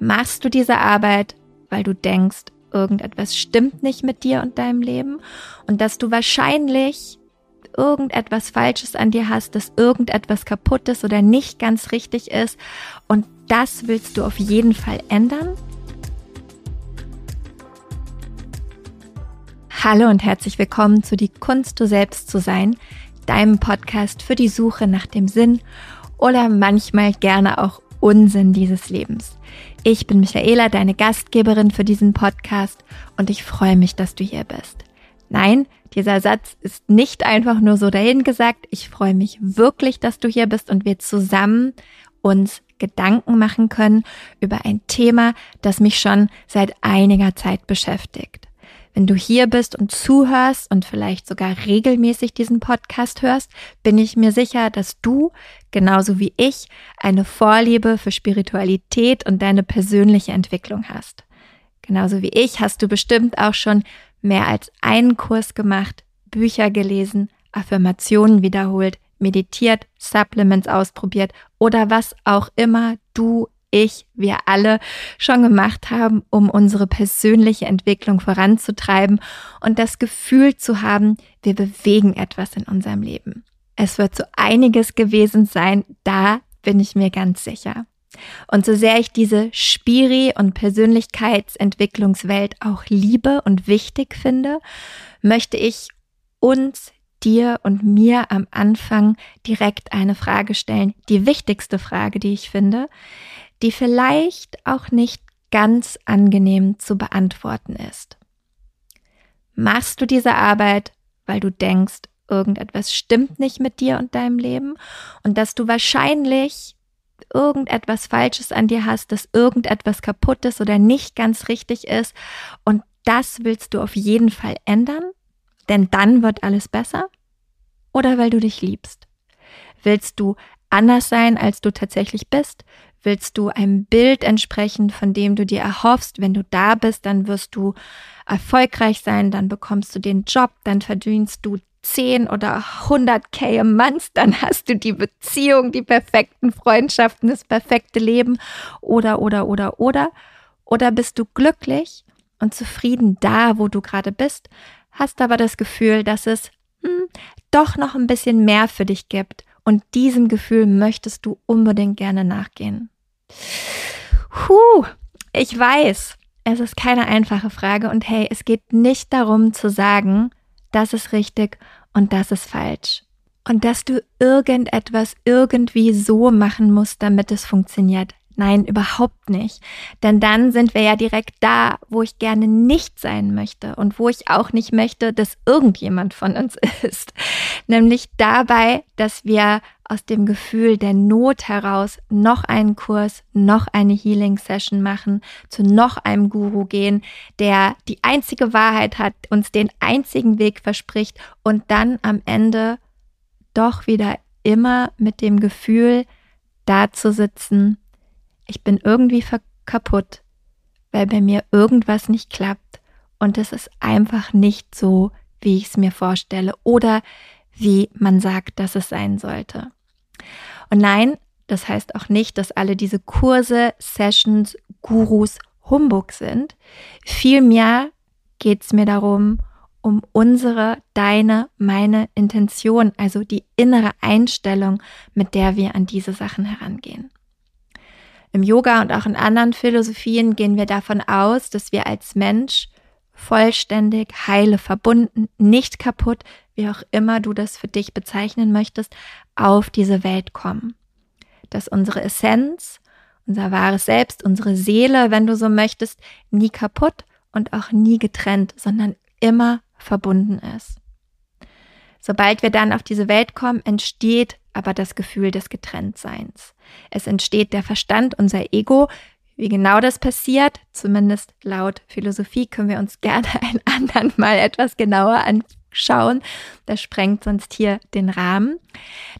Machst du diese Arbeit, weil du denkst, irgendetwas stimmt nicht mit dir und deinem Leben und dass du wahrscheinlich irgendetwas Falsches an dir hast, dass irgendetwas kaputt ist oder nicht ganz richtig ist und das willst du auf jeden Fall ändern? Hallo und herzlich willkommen zu Die Kunst, du selbst zu sein, deinem Podcast für die Suche nach dem Sinn oder manchmal gerne auch Unsinn dieses Lebens. Ich bin Michaela, deine Gastgeberin für diesen Podcast und ich freue mich, dass du hier bist. Nein, dieser Satz ist nicht einfach nur so dahingesagt. Ich freue mich wirklich, dass du hier bist und wir zusammen uns Gedanken machen können über ein Thema, das mich schon seit einiger Zeit beschäftigt. Wenn du hier bist und zuhörst und vielleicht sogar regelmäßig diesen Podcast hörst, bin ich mir sicher, dass du, genauso wie ich, eine Vorliebe für Spiritualität und deine persönliche Entwicklung hast. Genauso wie ich hast du bestimmt auch schon mehr als einen Kurs gemacht, Bücher gelesen, Affirmationen wiederholt, meditiert, Supplements ausprobiert oder was auch immer du ich, wir alle schon gemacht haben, um unsere persönliche Entwicklung voranzutreiben und das Gefühl zu haben, wir bewegen etwas in unserem Leben. Es wird so einiges gewesen sein, da bin ich mir ganz sicher. Und so sehr ich diese Spiri- und Persönlichkeitsentwicklungswelt auch liebe und wichtig finde, möchte ich uns, dir und mir am Anfang direkt eine Frage stellen, die wichtigste Frage, die ich finde, die vielleicht auch nicht ganz angenehm zu beantworten ist. Machst du diese Arbeit, weil du denkst, irgendetwas stimmt nicht mit dir und deinem Leben und dass du wahrscheinlich irgendetwas Falsches an dir hast, dass irgendetwas kaputt ist oder nicht ganz richtig ist und das willst du auf jeden Fall ändern, denn dann wird alles besser? Oder weil du dich liebst? Willst du anders sein, als du tatsächlich bist? Willst du einem Bild entsprechen, von dem du dir erhoffst, wenn du da bist, dann wirst du erfolgreich sein, dann bekommst du den Job, dann verdienst du 10 oder 100 K im Month, dann hast du die Beziehung, die perfekten Freundschaften, das perfekte Leben oder, oder, oder, oder. Oder bist du glücklich und zufrieden da, wo du gerade bist, hast aber das Gefühl, dass es hm, doch noch ein bisschen mehr für dich gibt und diesem Gefühl möchtest du unbedingt gerne nachgehen. Huh, ich weiß, es ist keine einfache Frage und hey, es geht nicht darum zu sagen, das ist richtig und das ist falsch. Und dass du irgendetwas irgendwie so machen musst, damit es funktioniert. Nein, überhaupt nicht. Denn dann sind wir ja direkt da, wo ich gerne nicht sein möchte und wo ich auch nicht möchte, dass irgendjemand von uns ist. Nämlich dabei, dass wir aus dem Gefühl der Not heraus noch einen Kurs, noch eine Healing Session machen, zu noch einem Guru gehen, der die einzige Wahrheit hat, uns den einzigen Weg verspricht und dann am Ende doch wieder immer mit dem Gefühl da zu sitzen, ich bin irgendwie kaputt, weil bei mir irgendwas nicht klappt und es ist einfach nicht so, wie ich es mir vorstelle oder wie man sagt, dass es sein sollte. Und nein, das heißt auch nicht, dass alle diese Kurse, Sessions, Gurus Humbug sind. Vielmehr geht es mir darum, um unsere, deine, meine Intention, also die innere Einstellung, mit der wir an diese Sachen herangehen. Im Yoga und auch in anderen Philosophien gehen wir davon aus, dass wir als Mensch vollständig, heile, verbunden, nicht kaputt, wie auch immer du das für dich bezeichnen möchtest, auf diese Welt kommen. Dass unsere Essenz, unser wahres Selbst, unsere Seele, wenn du so möchtest, nie kaputt und auch nie getrennt, sondern immer verbunden ist. Sobald wir dann auf diese Welt kommen, entsteht aber das Gefühl des Getrenntseins. Es entsteht der Verstand, unser Ego. Wie genau das passiert, zumindest laut Philosophie, können wir uns gerne ein anderen Mal etwas genauer anschauen. Das sprengt sonst hier den Rahmen.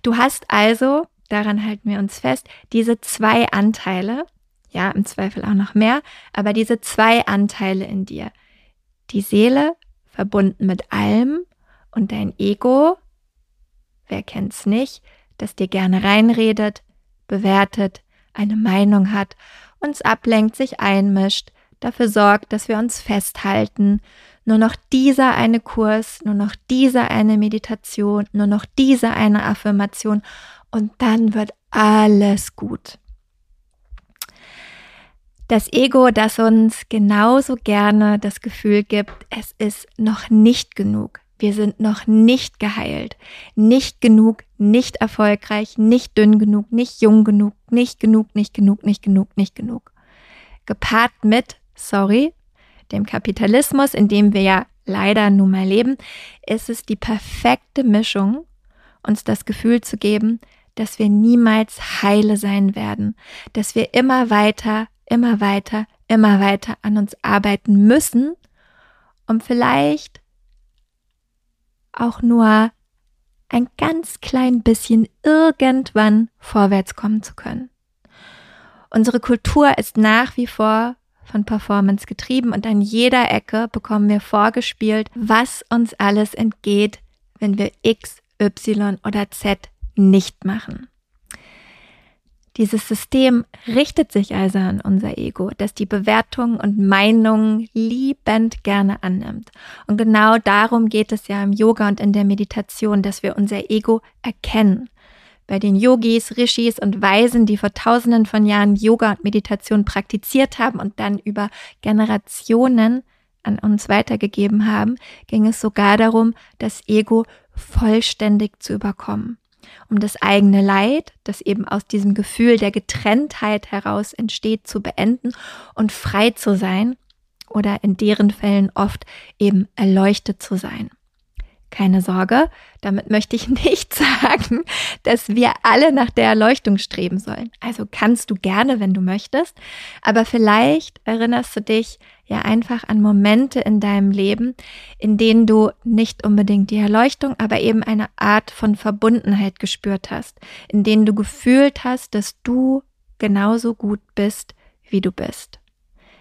Du hast also, daran halten wir uns fest, diese zwei Anteile, ja, im Zweifel auch noch mehr, aber diese zwei Anteile in dir. Die Seele verbunden mit allem und dein Ego, wer kennt's nicht, das dir gerne reinredet, bewertet, eine Meinung hat uns ablenkt, sich einmischt, dafür sorgt, dass wir uns festhalten, nur noch dieser eine Kurs, nur noch dieser eine Meditation, nur noch diese eine Affirmation und dann wird alles gut. Das Ego, das uns genauso gerne das Gefühl gibt, es ist noch nicht genug. Wir sind noch nicht geheilt, nicht genug, nicht erfolgreich, nicht dünn genug, nicht jung genug, nicht genug, nicht genug, nicht genug, nicht genug. Gepaart mit, sorry, dem Kapitalismus, in dem wir ja leider nun mal leben, ist es die perfekte Mischung, uns das Gefühl zu geben, dass wir niemals heile sein werden, dass wir immer weiter, immer weiter, immer weiter an uns arbeiten müssen, um vielleicht auch nur ein ganz klein bisschen irgendwann vorwärts kommen zu können. Unsere Kultur ist nach wie vor von Performance getrieben und an jeder Ecke bekommen wir vorgespielt, was uns alles entgeht, wenn wir X, Y oder Z nicht machen. Dieses System richtet sich also an unser Ego, das die Bewertungen und Meinungen liebend gerne annimmt. Und genau darum geht es ja im Yoga und in der Meditation, dass wir unser Ego erkennen. Bei den Yogis, Rishis und Weisen, die vor tausenden von Jahren Yoga und Meditation praktiziert haben und dann über Generationen an uns weitergegeben haben, ging es sogar darum, das Ego vollständig zu überkommen um das eigene Leid, das eben aus diesem Gefühl der Getrenntheit heraus entsteht, zu beenden und frei zu sein oder in deren Fällen oft eben erleuchtet zu sein. Keine Sorge, damit möchte ich nicht sagen, dass wir alle nach der Erleuchtung streben sollen. Also kannst du gerne, wenn du möchtest, aber vielleicht erinnerst du dich ja einfach an Momente in deinem Leben, in denen du nicht unbedingt die Erleuchtung, aber eben eine Art von Verbundenheit gespürt hast, in denen du gefühlt hast, dass du genauso gut bist, wie du bist.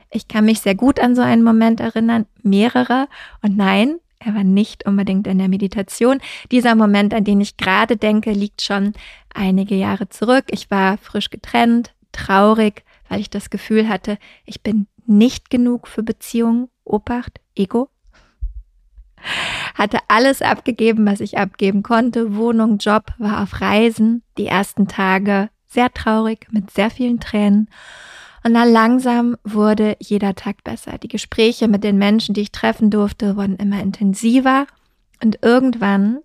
Ich kann mich sehr gut an so einen Moment erinnern, mehrere, und nein, er war nicht unbedingt in der Meditation. Dieser Moment, an den ich gerade denke, liegt schon einige Jahre zurück. Ich war frisch getrennt, traurig, weil ich das Gefühl hatte, ich bin nicht genug für Beziehungen. Obacht, Ego. Hatte alles abgegeben, was ich abgeben konnte. Wohnung, Job, war auf Reisen. Die ersten Tage sehr traurig, mit sehr vielen Tränen. Und dann langsam wurde jeder Tag besser. Die Gespräche mit den Menschen, die ich treffen durfte, wurden immer intensiver. Und irgendwann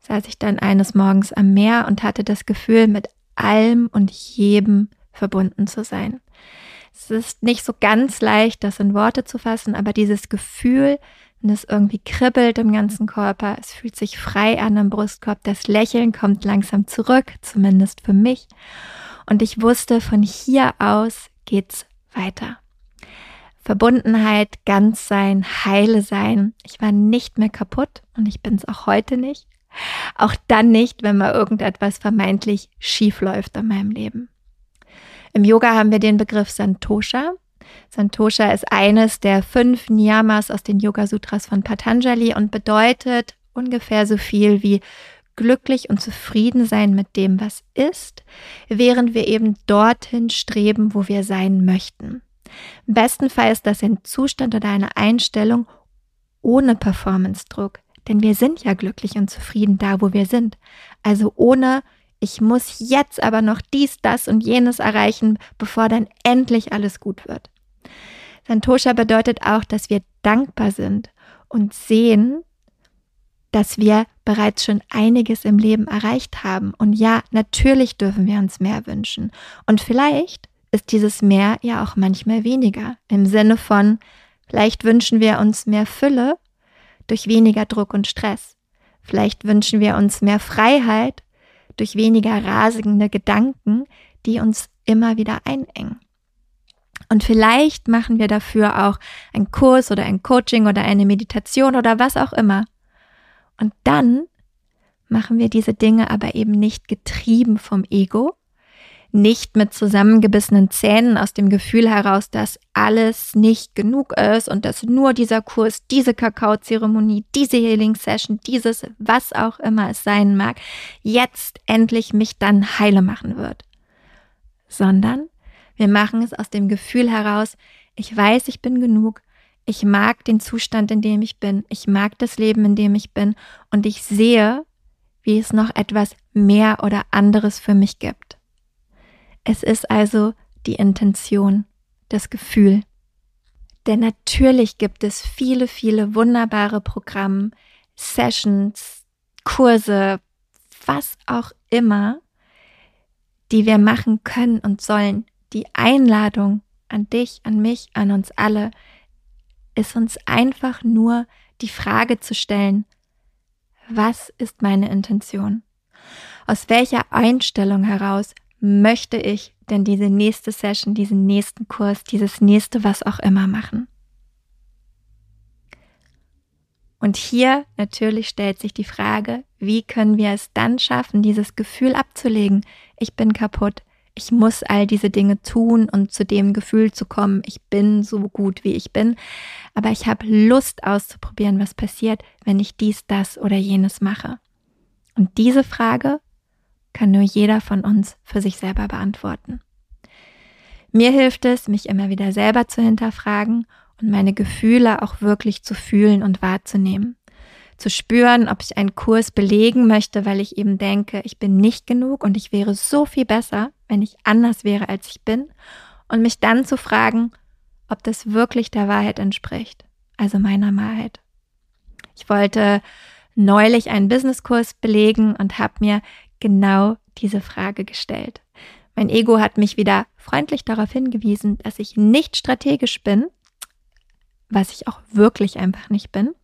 saß ich dann eines Morgens am Meer und hatte das Gefühl, mit allem und jedem verbunden zu sein. Es ist nicht so ganz leicht, das in Worte zu fassen, aber dieses Gefühl, wenn es irgendwie kribbelt im ganzen Körper, es fühlt sich frei an im Brustkorb, das Lächeln kommt langsam zurück, zumindest für mich. Und ich wusste, von hier aus geht's weiter. Verbundenheit, ganz sein, heile sein. Ich war nicht mehr kaputt und ich bin es auch heute nicht. Auch dann nicht, wenn mal irgendetwas vermeintlich schief läuft in meinem Leben. Im Yoga haben wir den Begriff Santosha. Santosha ist eines der fünf Niyamas aus den Yoga Sutras von Patanjali und bedeutet ungefähr so viel wie glücklich und zufrieden sein mit dem, was ist, während wir eben dorthin streben, wo wir sein möchten. Im besten Fall ist das ein Zustand oder eine Einstellung ohne Performance-Druck, denn wir sind ja glücklich und zufrieden da, wo wir sind. Also ohne, ich muss jetzt aber noch dies, das und jenes erreichen, bevor dann endlich alles gut wird. Santosha bedeutet auch, dass wir dankbar sind und sehen, dass wir bereits schon einiges im Leben erreicht haben. Und ja, natürlich dürfen wir uns mehr wünschen. Und vielleicht ist dieses mehr ja auch manchmal weniger. Im Sinne von, vielleicht wünschen wir uns mehr Fülle durch weniger Druck und Stress. Vielleicht wünschen wir uns mehr Freiheit durch weniger rasende Gedanken, die uns immer wieder einengen. Und vielleicht machen wir dafür auch einen Kurs oder ein Coaching oder eine Meditation oder was auch immer. Und dann machen wir diese Dinge aber eben nicht getrieben vom Ego, nicht mit zusammengebissenen Zähnen aus dem Gefühl heraus, dass alles nicht genug ist und dass nur dieser Kurs, diese Kakaozeremonie, diese Healing Session, dieses was auch immer es sein mag, jetzt endlich mich dann heile machen wird, sondern Wir machen es aus dem Gefühl heraus, ich weiß, ich bin genug, ich mag den Zustand, in dem ich bin, ich mag das Leben, in dem ich bin und ich sehe, wie es noch etwas mehr oder anderes für mich gibt. Es ist also die Intention, das Gefühl. Denn natürlich gibt es viele, viele wunderbare Programme, Sessions, Kurse, was auch immer, die wir machen können und sollen. Die Einladung an dich, an mich, an uns alle, ist uns einfach nur die Frage zu stellen, was ist meine Intention? Aus welcher Einstellung heraus möchte ich denn diese nächste Session, diesen nächsten Kurs, dieses nächste was auch immer machen? Und hier natürlich stellt sich die Frage, wie können wir es dann schaffen, dieses Gefühl abzulegen, ich bin kaputt, ich muss all diese Dinge tun und zu dem Gefühl zu kommen, ich bin so gut, wie ich bin, aber ich habe Lust auszuprobieren, was passiert, wenn ich dies, das oder jenes mache. Und diese Frage kann nur jeder von uns für sich selber beantworten. Mir hilft es, mich immer wieder selber zu hinterfragen und meine Gefühle auch wirklich zu fühlen und wahrzunehmen. Zu spüren, ob ich einen Kurs belegen möchte, weil ich eben denke, ich bin nicht genug und ich wäre so viel besser, wenn ich anders wäre, als ich bin. Und mich dann zu fragen, ob das wirklich der Wahrheit entspricht, also meiner Wahrheit. Ich wollte neulich einen Businesskurs belegen und habe mir genau diese Frage gestellt. Mein Ego hat mich wieder freundlich darauf hingewiesen, dass ich nicht strategisch bin, was ich auch wirklich einfach nicht bin,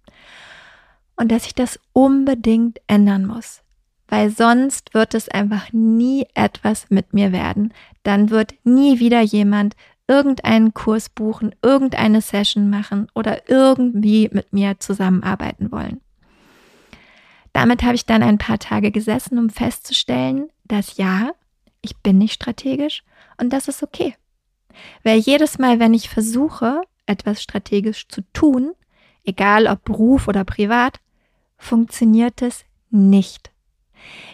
und dass ich das unbedingt ändern muss, weil sonst wird es einfach nie etwas mit mir werden. Dann wird nie wieder jemand irgendeinen Kurs buchen, irgendeine Session machen oder irgendwie mit mir zusammenarbeiten wollen. Damit habe ich dann ein paar Tage gesessen, um festzustellen, dass ja, ich bin nicht strategisch und das ist okay. Weil jedes Mal, wenn ich versuche, etwas strategisch zu tun, egal ob Beruf oder privat, funktioniert es nicht.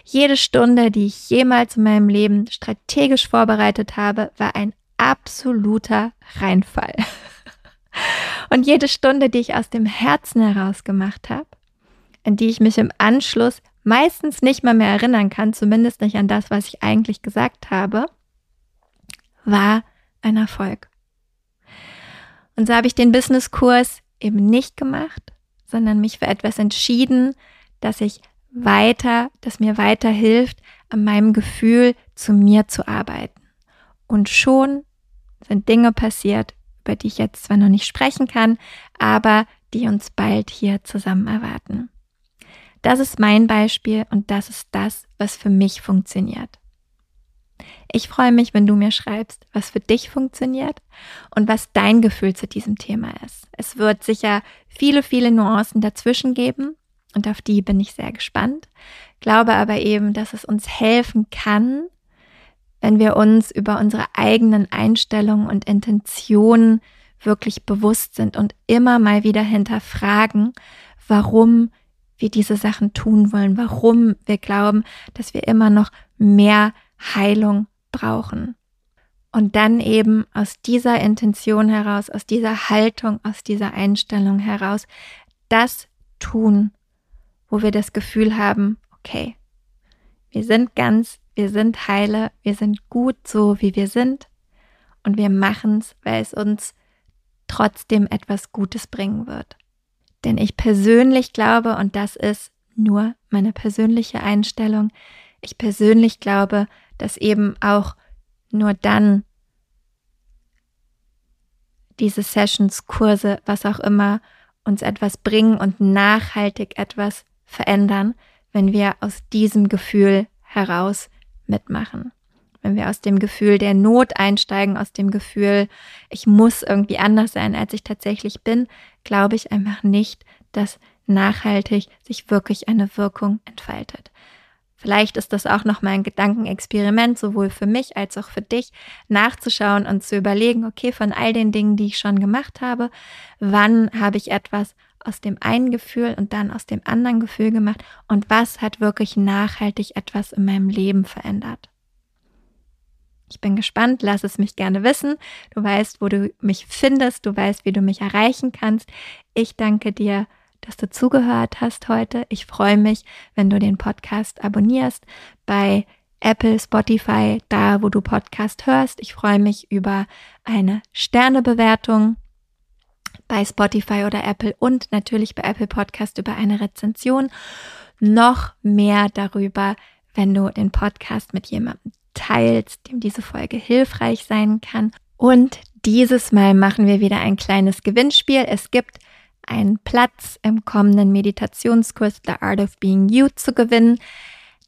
Jede Stunde, die ich jemals in meinem Leben strategisch vorbereitet habe, war ein absoluter Reinfall. Und jede Stunde, die ich aus dem Herzen heraus gemacht habe, an die ich mich im Anschluss meistens nicht mal mehr erinnern kann, zumindest nicht an das, was ich eigentlich gesagt habe, war ein Erfolg. Und so habe ich den Businesskurs eben nicht gemacht, sondern mich für etwas entschieden, dass ich weiter, das mir weiterhilft, an meinem Gefühl zu mir zu arbeiten. Und schon sind Dinge passiert, über die ich jetzt zwar noch nicht sprechen kann, aber die uns bald hier zusammen erwarten. Das ist mein Beispiel und das ist das, was für mich funktioniert. Ich freue mich, wenn du mir schreibst, was für dich funktioniert und was dein Gefühl zu diesem Thema ist. Es wird sicher viele, viele Nuancen dazwischen geben und auf die bin ich sehr gespannt. Glaube aber eben, dass es uns helfen kann, wenn wir uns über unsere eigenen Einstellungen und Intentionen wirklich bewusst sind und immer mal wieder hinterfragen, warum wir diese Sachen tun wollen, warum wir glauben, dass wir immer noch mehr Heilung brauchen. Und dann eben aus dieser Intention heraus, aus dieser Haltung, aus dieser Einstellung heraus, das tun, wo wir das Gefühl haben, okay, wir sind ganz, wir sind heile, wir sind gut so, wie wir sind und wir machen es, weil es uns trotzdem etwas Gutes bringen wird. Denn ich persönlich glaube, und das ist nur meine persönliche Einstellung, ich persönlich glaube, dass eben auch nur dann diese Sessions, Kurse, was auch immer, uns etwas bringen und nachhaltig etwas verändern, wenn wir aus diesem Gefühl heraus mitmachen. Wenn wir aus dem Gefühl der Not einsteigen, aus dem Gefühl, ich muss irgendwie anders sein, als ich tatsächlich bin, glaube ich einfach nicht, dass nachhaltig sich wirklich eine Wirkung entfaltet. Vielleicht ist das auch noch mal ein Gedankenexperiment, sowohl für mich als auch für dich, nachzuschauen und zu überlegen, okay, von all den Dingen, die ich schon gemacht habe, wann habe ich etwas aus dem einen Gefühl und dann aus dem anderen Gefühl gemacht und was hat wirklich nachhaltig etwas in meinem Leben verändert. Ich bin gespannt, lass es mich gerne wissen. Du weißt, wo du mich findest, du weißt, wie du mich erreichen kannst. Ich danke dir, dass du zugehört hast heute. Ich freue mich, wenn du den Podcast abonnierst bei Apple, Spotify, da wo du Podcast hörst. Ich freue mich über eine Sternebewertung bei Spotify oder Apple und natürlich bei Apple Podcast über eine Rezension. Noch mehr darüber, wenn du den Podcast mit jemandem teilst, dem diese Folge hilfreich sein kann. Und dieses Mal machen wir wieder ein kleines Gewinnspiel. Es gibt einen Platz im kommenden Meditationskurs The Art of Being You zu gewinnen.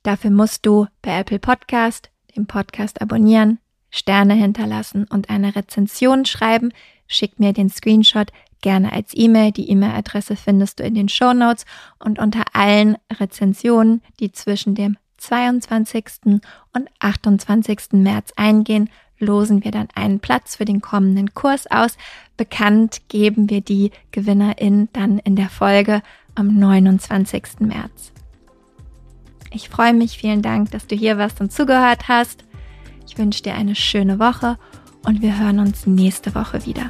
Dafür musst du bei Apple Podcast den Podcast abonnieren, Sterne hinterlassen und eine Rezension schreiben. Schick mir den Screenshot gerne als E-Mail. Die E-Mail-Adresse findest du in den Show Notes und unter allen Rezensionen, die zwischen dem 22. und 28. März eingehen, losen wir dann einen Platz für den kommenden Kurs aus. Bekannt geben wir die Gewinnerin dann in der Folge am 29. März. Ich freue mich, vielen Dank, dass du hier warst und zugehört hast. Ich wünsche dir eine schöne Woche und wir hören uns nächste Woche wieder.